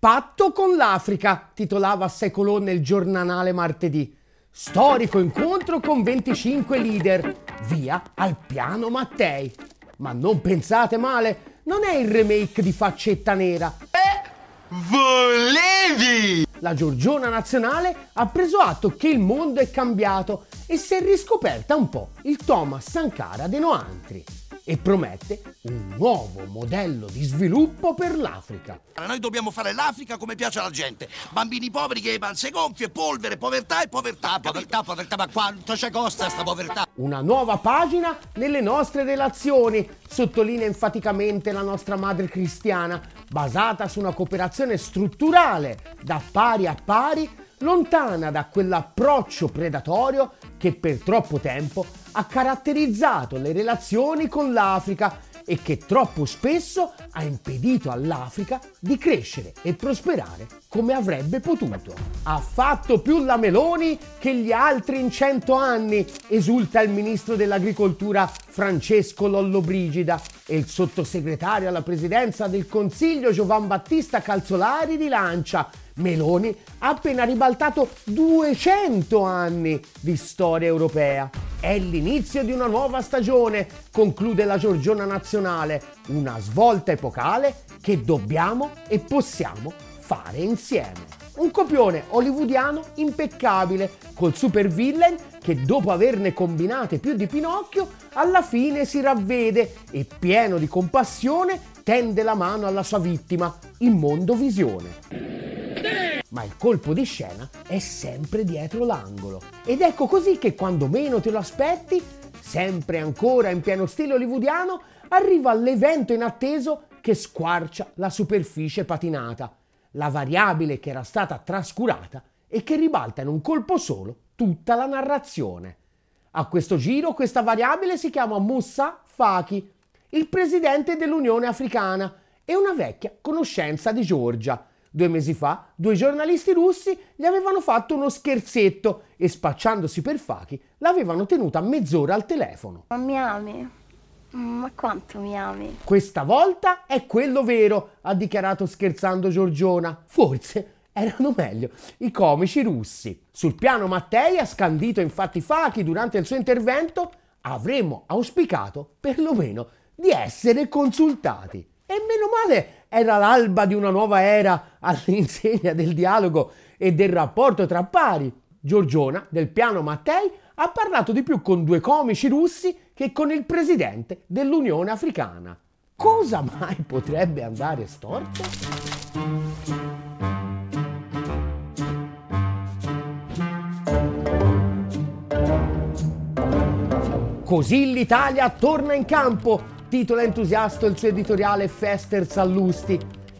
Patto con l'Africa, titolava a sei il giornale martedì. Storico incontro con 25 leader. Via al piano Mattei. Ma non pensate male, non è il remake di Faccetta Nera. Eh, volevi! La Giorgiona nazionale ha preso atto che il mondo è cambiato e si è riscoperta un po' il Thomas Sankara dei Noantri e promette un nuovo modello di sviluppo per l'Africa. Noi dobbiamo fare l'Africa come piace alla gente. Bambini poveri che panze gonfie, polvere, povertà e povertà. Povertà, povertà, ma quanto ci costa sta povertà? Una nuova pagina nelle nostre relazioni, sottolinea enfaticamente la nostra madre cristiana, basata su una cooperazione strutturale da pari a pari, lontana da quell'approccio predatorio che per troppo tempo ha caratterizzato le relazioni con l'Africa e che troppo spesso ha impedito all'Africa di crescere e prosperare come avrebbe potuto. Ha fatto più la Meloni che gli altri in cento anni, esulta il ministro dell'agricoltura Francesco Lollobrigida e il sottosegretario alla presidenza del Consiglio Giovan Battista Calzolari di Lancia. Meloni ha appena ribaltato 200 anni di storia europea. È l'inizio di una nuova stagione, conclude la Giorgiona Nazionale, una svolta epocale che dobbiamo e possiamo fare insieme. Un copione hollywoodiano impeccabile, col super villain che dopo averne combinate più di Pinocchio, alla fine si ravvede e pieno di compassione tende la mano alla sua vittima, in mondo visione ma il colpo di scena è sempre dietro l'angolo. Ed ecco così che quando meno te lo aspetti, sempre ancora in pieno stile hollywoodiano, arriva l'evento inatteso che squarcia la superficie patinata, la variabile che era stata trascurata e che ribalta in un colpo solo tutta la narrazione. A questo giro questa variabile si chiama Moussa Faki, il presidente dell'Unione Africana e una vecchia conoscenza di Giorgia, Due mesi fa, due giornalisti russi gli avevano fatto uno scherzetto e spacciandosi per Faki l'avevano tenuta mezz'ora al telefono. Ma mi ami? Ma quanto mi ami? Questa volta è quello vero, ha dichiarato scherzando Giorgiona. Forse erano meglio i comici russi. Sul piano Mattei ha scandito infatti Faki durante il suo intervento avremmo auspicato perlomeno di essere consultati. E meno male era l'alba di una nuova era all'insegna del dialogo e del rapporto tra pari. Giorgiona, del piano Mattei, ha parlato di più con due comici russi che con il presidente dell'Unione Africana. Cosa mai potrebbe andare storto? Così l'Italia torna in campo Titola entusiasta il suo editoriale Fester Sallusti.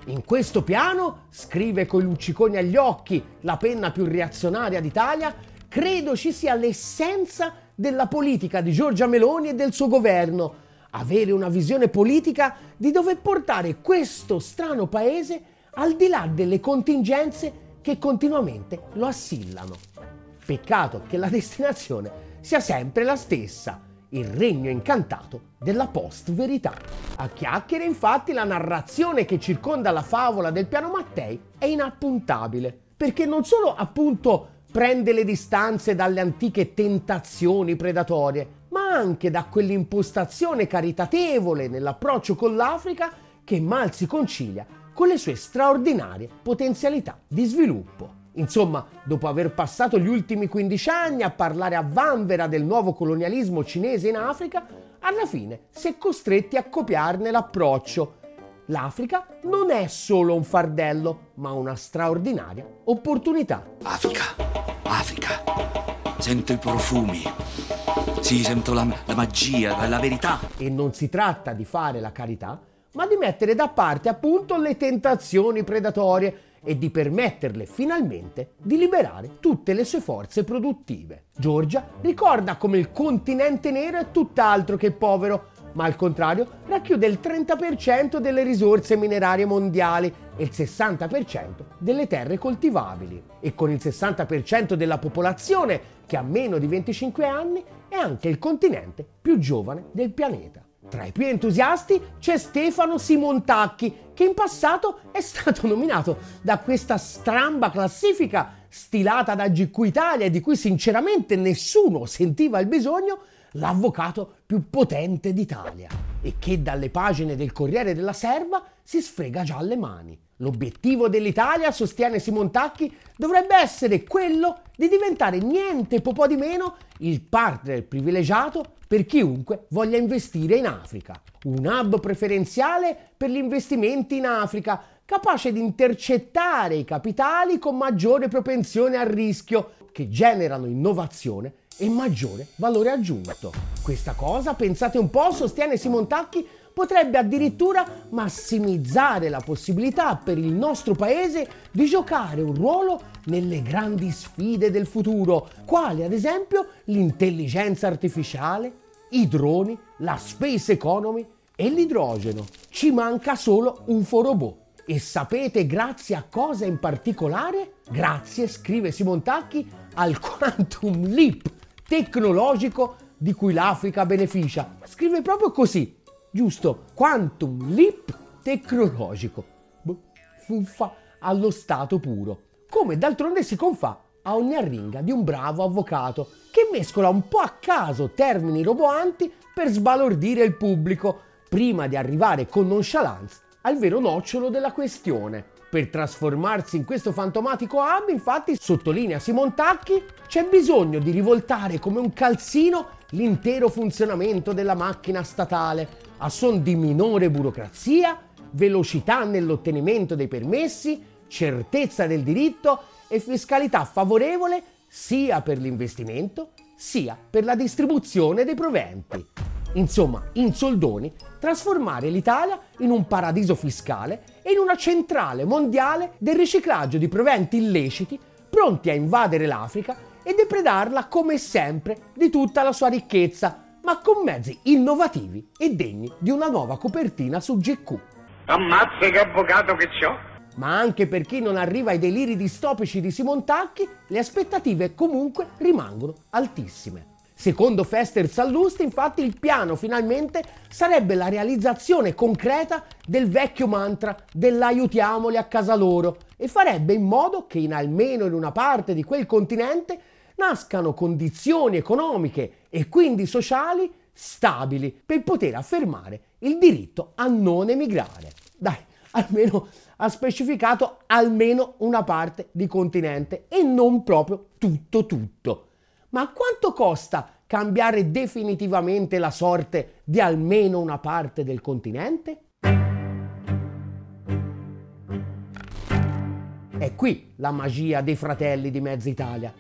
In questo piano, scrive coi lucciconi agli occhi la penna più reazionaria d'Italia, credo ci sia l'essenza della politica di Giorgia Meloni e del suo governo. Avere una visione politica di dove portare questo strano paese al di là delle contingenze che continuamente lo assillano. Peccato che la destinazione sia sempre la stessa il regno incantato della post-verità. A chiacchiere infatti la narrazione che circonda la favola del piano Mattei è inappuntabile, perché non solo appunto prende le distanze dalle antiche tentazioni predatorie, ma anche da quell'impostazione caritatevole nell'approccio con l'Africa che mal si concilia con le sue straordinarie potenzialità di sviluppo. Insomma, dopo aver passato gli ultimi 15 anni a parlare a vanvera del nuovo colonialismo cinese in Africa, alla fine si è costretti a copiarne l'approccio. L'Africa non è solo un fardello, ma una straordinaria opportunità. Africa, Africa, sento i profumi, sì, sento la, la magia, la verità. E non si tratta di fare la carità, ma di mettere da parte appunto le tentazioni predatorie e di permetterle finalmente di liberare tutte le sue forze produttive. Giorgia ricorda come il continente nero è tutt'altro che povero, ma al contrario racchiude il 30% delle risorse minerarie mondiali e il 60% delle terre coltivabili. E con il 60% della popolazione che ha meno di 25 anni è anche il continente più giovane del pianeta. Tra i più entusiasti c'è Stefano Simontacchi, che in passato è stato nominato da questa stramba classifica stilata da GQ Italia e di cui sinceramente nessuno sentiva il bisogno, l'avvocato più potente d'Italia. E che dalle pagine del Corriere della Serva si sfrega già le mani. L'obiettivo dell'Italia, sostiene Simon Tacchi, dovrebbe essere quello di diventare niente po' di meno il partner privilegiato per chiunque voglia investire in Africa. Un hub preferenziale per gli investimenti in Africa, capace di intercettare i capitali con maggiore propensione al rischio, che generano innovazione e maggiore valore aggiunto. Questa cosa, pensate un po', sostiene Simon Tacchi, potrebbe addirittura massimizzare la possibilità per il nostro paese di giocare un ruolo nelle grandi sfide del futuro, quali ad esempio l'intelligenza artificiale, i droni, la space economy e l'idrogeno. Ci manca solo un forobot. E sapete grazie a cosa in particolare? Grazie, scrive Simon Tacchi, al quantum leap tecnologico di cui l'Africa beneficia. Scrive proprio così, giusto? Quantum leap tecnologico. Boh, fuffa allo stato puro. Come d'altronde si confà a ogni arringa di un bravo avvocato che mescola un po' a caso termini roboanti per sbalordire il pubblico prima di arrivare con nonchalance al vero nocciolo della questione. Per trasformarsi in questo fantomatico hub, infatti, sottolinea Simon Tacchi, c'è bisogno di rivoltare come un calzino l'intero funzionamento della macchina statale, a son di minore burocrazia, velocità nell'ottenimento dei permessi, certezza del diritto e fiscalità favorevole sia per l'investimento sia per la distribuzione dei proventi. Insomma, in soldoni, trasformare l'Italia in un paradiso fiscale e in una centrale mondiale del riciclaggio di proventi illeciti pronti a invadere l'Africa e depredarla come sempre di tutta la sua ricchezza, ma con mezzi innovativi e degni di una nuova copertina su GQ. Ammazza che avvocato che c'ho! Ma anche per chi non arriva ai deliri distopici di Simon Tacchi, le aspettative comunque rimangono altissime. Secondo Fester Sallust, infatti, il piano finalmente sarebbe la realizzazione concreta del vecchio mantra dell'aiutiamoli a casa loro e farebbe in modo che in almeno in una parte di quel continente nascano condizioni economiche e quindi sociali stabili per poter affermare il diritto a non emigrare. Dai, almeno ha specificato almeno una parte di continente e non proprio tutto tutto. Ma quanto costa cambiare definitivamente la sorte di almeno una parte del continente? È qui la magia dei fratelli di Mezza Italia.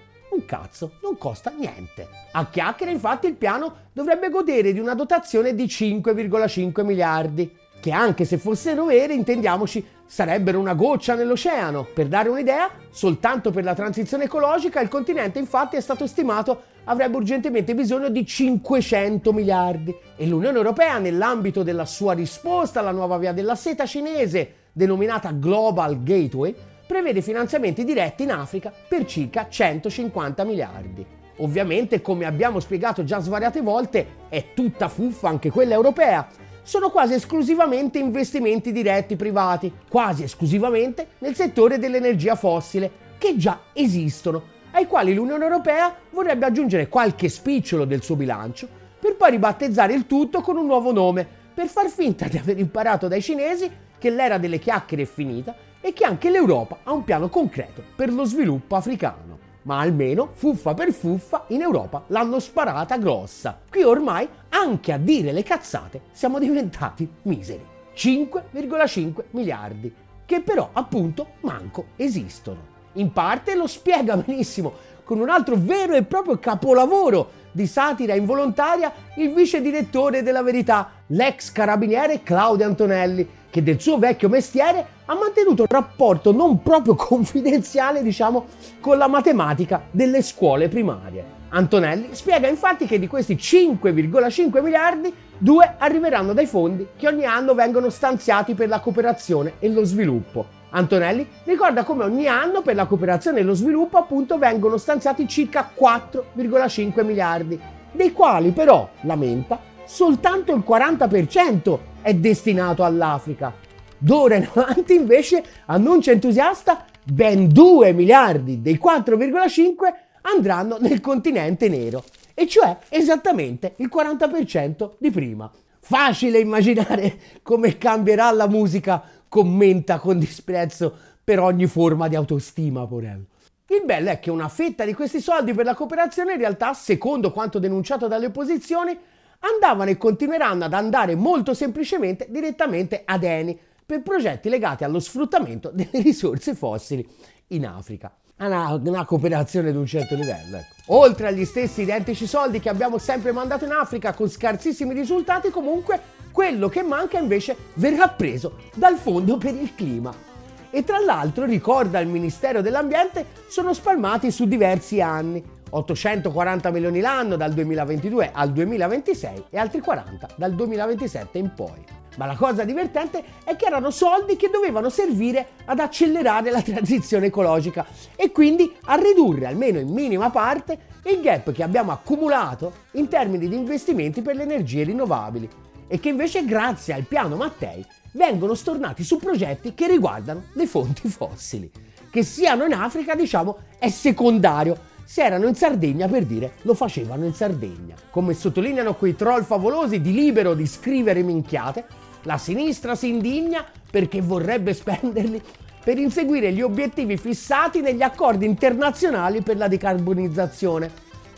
Cazzo, non costa niente. A chiacchiere infatti il piano dovrebbe godere di una dotazione di 5,5 miliardi che anche se fossero vere, intendiamoci, sarebbero una goccia nell'oceano. Per dare un'idea, soltanto per la transizione ecologica il continente infatti è stato stimato avrebbe urgentemente bisogno di 500 miliardi e l'Unione Europea nell'ambito della sua risposta alla nuova via della seta cinese, denominata Global Gateway, prevede finanziamenti diretti in Africa per circa 150 miliardi. Ovviamente, come abbiamo spiegato già svariate volte, è tutta fuffa anche quella europea, sono quasi esclusivamente investimenti diretti privati, quasi esclusivamente nel settore dell'energia fossile, che già esistono, ai quali l'Unione Europea vorrebbe aggiungere qualche spicciolo del suo bilancio, per poi ribattezzare il tutto con un nuovo nome, per far finta di aver imparato dai cinesi che l'era delle chiacchiere è finita e che anche l'Europa ha un piano concreto per lo sviluppo africano ma almeno fuffa per fuffa in Europa l'hanno sparata grossa. Qui ormai anche a dire le cazzate siamo diventati miseri. 5,5 miliardi, che però appunto manco esistono. In parte lo spiega benissimo con un altro vero e proprio capolavoro di satira involontaria il vice direttore della verità, l'ex carabiniere Claudio Antonelli, che del suo vecchio mestiere ha mantenuto un rapporto non proprio confidenziale, diciamo, con la matematica delle scuole primarie. Antonelli spiega infatti che di questi 5,5 miliardi, due arriveranno dai fondi che ogni anno vengono stanziati per la cooperazione e lo sviluppo. Antonelli ricorda come ogni anno per la cooperazione e lo sviluppo appunto vengono stanziati circa 4,5 miliardi, dei quali però, lamenta, soltanto il 40% è destinato all'Africa. D'ora in avanti invece, annuncia entusiasta, ben 2 miliardi dei 4,5 andranno nel continente nero, e cioè esattamente il 40% di prima. Facile immaginare come cambierà la musica, commenta con disprezzo per ogni forma di autostima, Porello. Il bello è che una fetta di questi soldi per la cooperazione in realtà, secondo quanto denunciato dalle opposizioni, andavano e continueranno ad andare molto semplicemente direttamente ad Eni per progetti legati allo sfruttamento delle risorse fossili in Africa. Una, una cooperazione di un certo livello. Ecco. Oltre agli stessi identici soldi che abbiamo sempre mandato in Africa con scarsissimi risultati, comunque quello che manca invece verrà preso dal Fondo per il Clima. E tra l'altro, ricorda il Ministero dell'Ambiente, sono spalmati su diversi anni, 840 milioni l'anno dal 2022 al 2026 e altri 40 dal 2027 in poi. Ma la cosa divertente è che erano soldi che dovevano servire ad accelerare la transizione ecologica e quindi a ridurre almeno in minima parte il gap che abbiamo accumulato in termini di investimenti per le energie rinnovabili e che invece grazie al piano Mattei vengono stornati su progetti che riguardano le fonti fossili. Che siano in Africa, diciamo, è secondario. Se erano in Sardegna, per dire, lo facevano in Sardegna. Come sottolineano quei troll favolosi di libero di scrivere minchiate, la sinistra si indigna perché vorrebbe spenderli per inseguire gli obiettivi fissati negli accordi internazionali per la decarbonizzazione,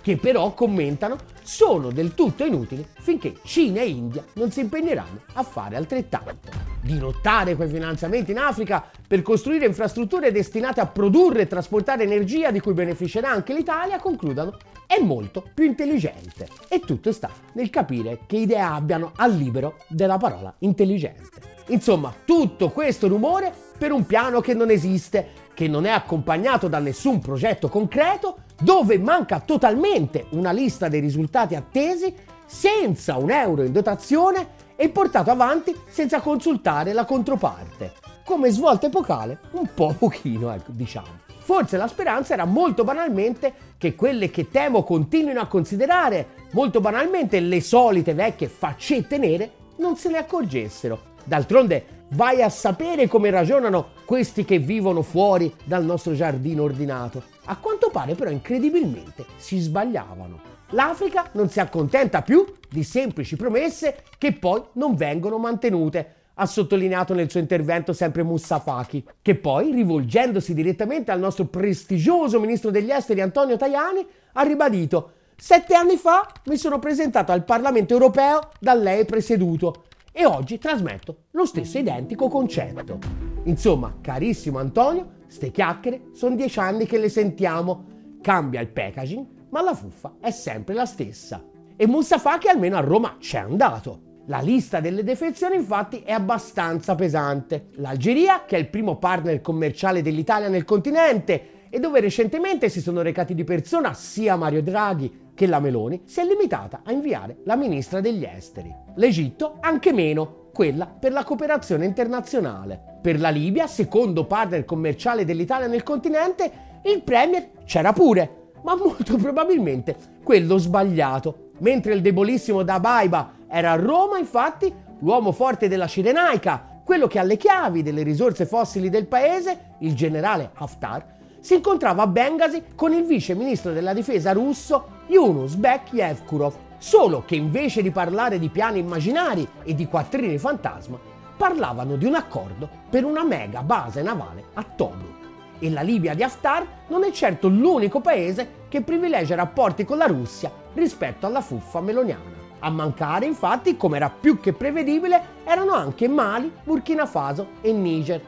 che però commentano sono del tutto inutili finché Cina e India non si impegneranno a fare altrettanto. Dirottare quei finanziamenti in Africa per costruire infrastrutture destinate a produrre e trasportare energia di cui beneficerà anche l'Italia, concludano, è molto più intelligente. E tutto sta nel capire che idea abbiano al libero della parola intelligente. Insomma, tutto questo rumore per un piano che non esiste, che non è accompagnato da nessun progetto concreto, dove manca totalmente una lista dei risultati attesi, senza un euro in dotazione e portato avanti senza consultare la controparte. Come svolta epocale, un po' pochino, ecco, diciamo. Forse la speranza era molto banalmente che quelle che temo continuino a considerare molto banalmente le solite vecchie faccette nere non se ne accorgessero. D'altronde vai a sapere come ragionano questi che vivono fuori dal nostro giardino ordinato. A quanto pare però incredibilmente si sbagliavano. L'Africa non si accontenta più di semplici promesse che poi non vengono mantenute, ha sottolineato nel suo intervento sempre Moussa Faki, che poi, rivolgendosi direttamente al nostro prestigioso ministro degli esteri Antonio Tajani, ha ribadito Sette anni fa mi sono presentato al Parlamento europeo da lei presieduto e oggi trasmetto lo stesso identico concetto. Insomma, carissimo Antonio, ste chiacchiere sono dieci anni che le sentiamo. Cambia il packaging, ma la fuffa è sempre la stessa. E Mustafa che almeno a Roma c'è andato. La lista delle defezioni infatti è abbastanza pesante. L'Algeria, che è il primo partner commerciale dell'Italia nel continente e dove recentemente si sono recati di persona sia Mario Draghi che la Meloni, si è limitata a inviare la ministra degli esteri. L'Egitto anche meno, quella per la cooperazione internazionale. Per la Libia, secondo partner commerciale dell'Italia nel continente, il premier c'era pure, ma molto probabilmente quello sbagliato. Mentre il debolissimo Dabaiba era a Roma, infatti, l'uomo forte della Cirenaica, quello che ha le chiavi delle risorse fossili del paese, il generale Haftar, si incontrava a Bengasi con il vice ministro della difesa russo Yunus Bek Yevkurov, solo che invece di parlare di piani immaginari e di quattrini fantasma, parlavano di un accordo per una mega base navale a Tobruk e la Libia di Haftar non è certo l'unico paese che privilegia rapporti con la Russia rispetto alla fuffa meloniana. A mancare, infatti, come era più che prevedibile, erano anche Mali, Burkina Faso e Niger,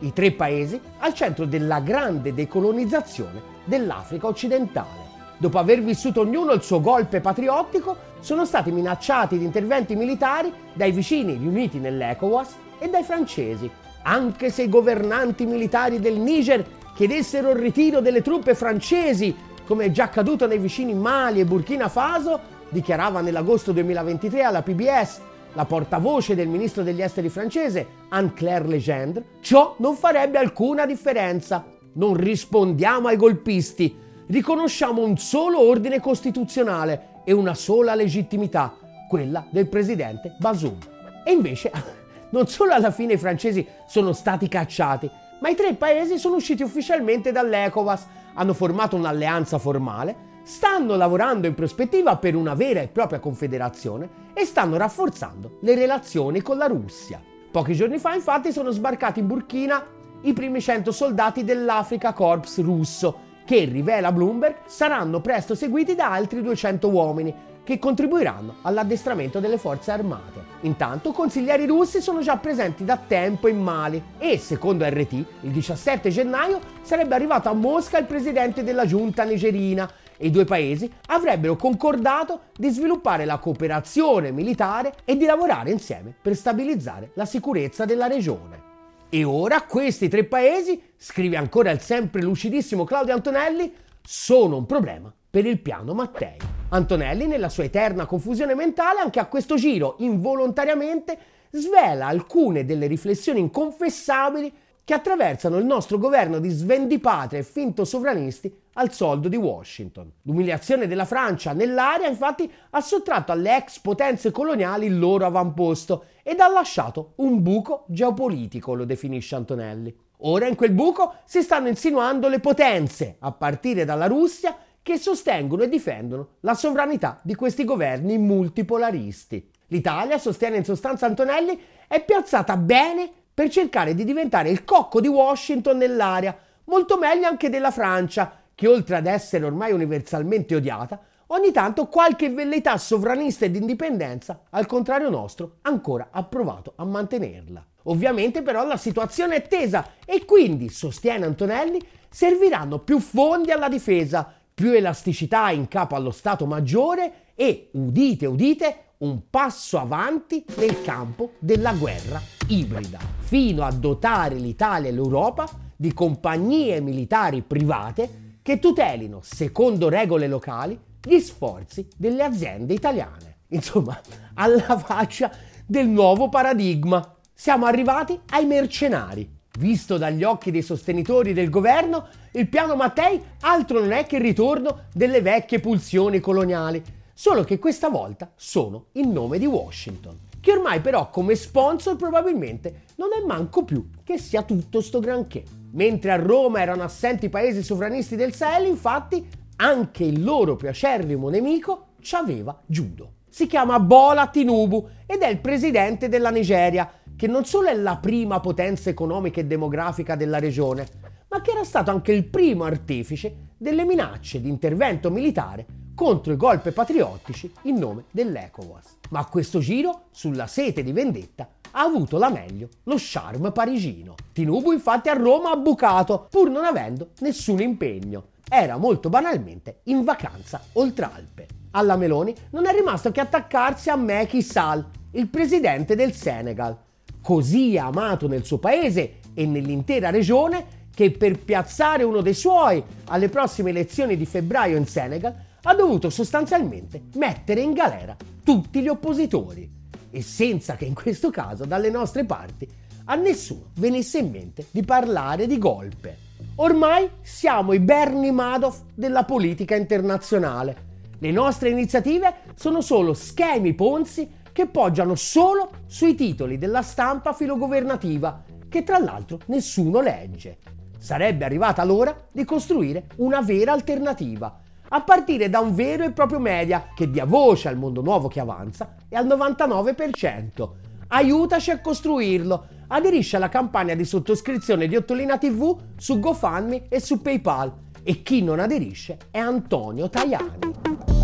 i tre paesi al centro della grande decolonizzazione dell'Africa occidentale. Dopo aver vissuto ognuno il suo golpe patriottico, sono stati minacciati di interventi militari dai vicini riuniti nell'ECOWAS e dai francesi, anche se i governanti militari del Niger chiedessero il ritiro delle truppe francesi, come è già accaduto nei vicini Mali e Burkina Faso, dichiarava nell'agosto 2023 alla PBS la portavoce del ministro degli esteri francese, Anne-Claire Legendre, ciò non farebbe alcuna differenza. Non rispondiamo ai golpisti, riconosciamo un solo ordine costituzionale e una sola legittimità, quella del presidente Bazoum. E invece non solo alla fine i francesi sono stati cacciati, ma i tre paesi sono usciti ufficialmente dall'ECOWAS, hanno formato un'alleanza formale, stanno lavorando in prospettiva per una vera e propria confederazione e stanno rafforzando le relazioni con la Russia. Pochi giorni fa infatti sono sbarcati in Burkina i primi 100 soldati dell'Africa Corps russo, che, rivela Bloomberg, saranno presto seguiti da altri 200 uomini che contribuiranno all'addestramento delle forze armate. Intanto consiglieri russi sono già presenti da tempo in Mali e, secondo RT, il 17 gennaio sarebbe arrivato a Mosca il presidente della giunta nigerina e i due paesi avrebbero concordato di sviluppare la cooperazione militare e di lavorare insieme per stabilizzare la sicurezza della regione. E ora questi tre paesi, scrive ancora il sempre lucidissimo Claudio Antonelli, sono un problema per il piano Mattei. Antonelli, nella sua eterna confusione mentale, anche a questo giro, involontariamente, svela alcune delle riflessioni inconfessabili che attraversano il nostro governo di svendipatria e finto sovranisti al soldo di Washington. L'umiliazione della Francia nell'area infatti ha sottratto alle ex potenze coloniali il loro avamposto ed ha lasciato un buco geopolitico, lo definisce Antonelli. Ora in quel buco si stanno insinuando le potenze, a partire dalla Russia, che sostengono e difendono la sovranità di questi governi multipolaristi. L'Italia, sostiene in sostanza Antonelli, è piazzata bene per cercare di diventare il cocco di Washington nell'area, molto meglio anche della Francia, che oltre ad essere ormai universalmente odiata, ogni tanto qualche velleità sovranista e di indipendenza, al contrario nostro, ancora ha provato a mantenerla. Ovviamente però la situazione è tesa e quindi, sostiene Antonelli, serviranno più fondi alla difesa, più elasticità in capo allo Stato Maggiore e, udite, udite, un passo avanti nel campo della guerra ibrida, fino a dotare l'Italia e l'Europa di compagnie militari private che tutelino, secondo regole locali, gli sforzi delle aziende italiane. Insomma, alla faccia del nuovo paradigma. Siamo arrivati ai mercenari. Visto dagli occhi dei sostenitori del governo, il piano Mattei altro non è che il ritorno delle vecchie pulsioni coloniali, solo che questa volta sono in nome di Washington, che ormai però come sponsor probabilmente non è manco più che sia tutto sto granché. Mentre a Roma erano assenti i paesi sovranisti del Sahel, infatti, anche il loro più acerrimo nemico c'aveva Giudo. Si chiama Bola Tinubu ed è il presidente della Nigeria, che non solo è la prima potenza economica e demografica della regione, ma che era stato anche il primo artefice delle minacce di intervento militare contro i golpe patriottici in nome dell'ECOWAS. Ma a questo giro, sulla sete di vendetta, ha avuto la meglio lo charme parigino. Tinubu infatti a Roma ha bucato, pur non avendo nessun impegno. Era molto banalmente in vacanza oltre Alpe. Alla Meloni non è rimasto che attaccarsi a Macky Sall, il presidente del Senegal, così amato nel suo paese e nell'intera regione che per piazzare uno dei suoi alle prossime elezioni di febbraio in Senegal ha dovuto sostanzialmente mettere in galera tutti gli oppositori e senza che in questo caso dalle nostre parti a nessuno venisse in mente di parlare di golpe. Ormai siamo i Bernie Madoff della politica internazionale. Le nostre iniziative sono solo schemi ponzi che poggiano solo sui titoli della stampa filogovernativa, che tra l'altro nessuno legge. Sarebbe arrivata l'ora di costruire una vera alternativa, a partire da un vero e proprio media che dia voce al mondo nuovo che avanza e al 99%. Aiutaci a costruirlo. Aderisci alla campagna di sottoscrizione di Ottolina TV su GoFundMe e su PayPal. E chi non aderisce è Antonio Tajani.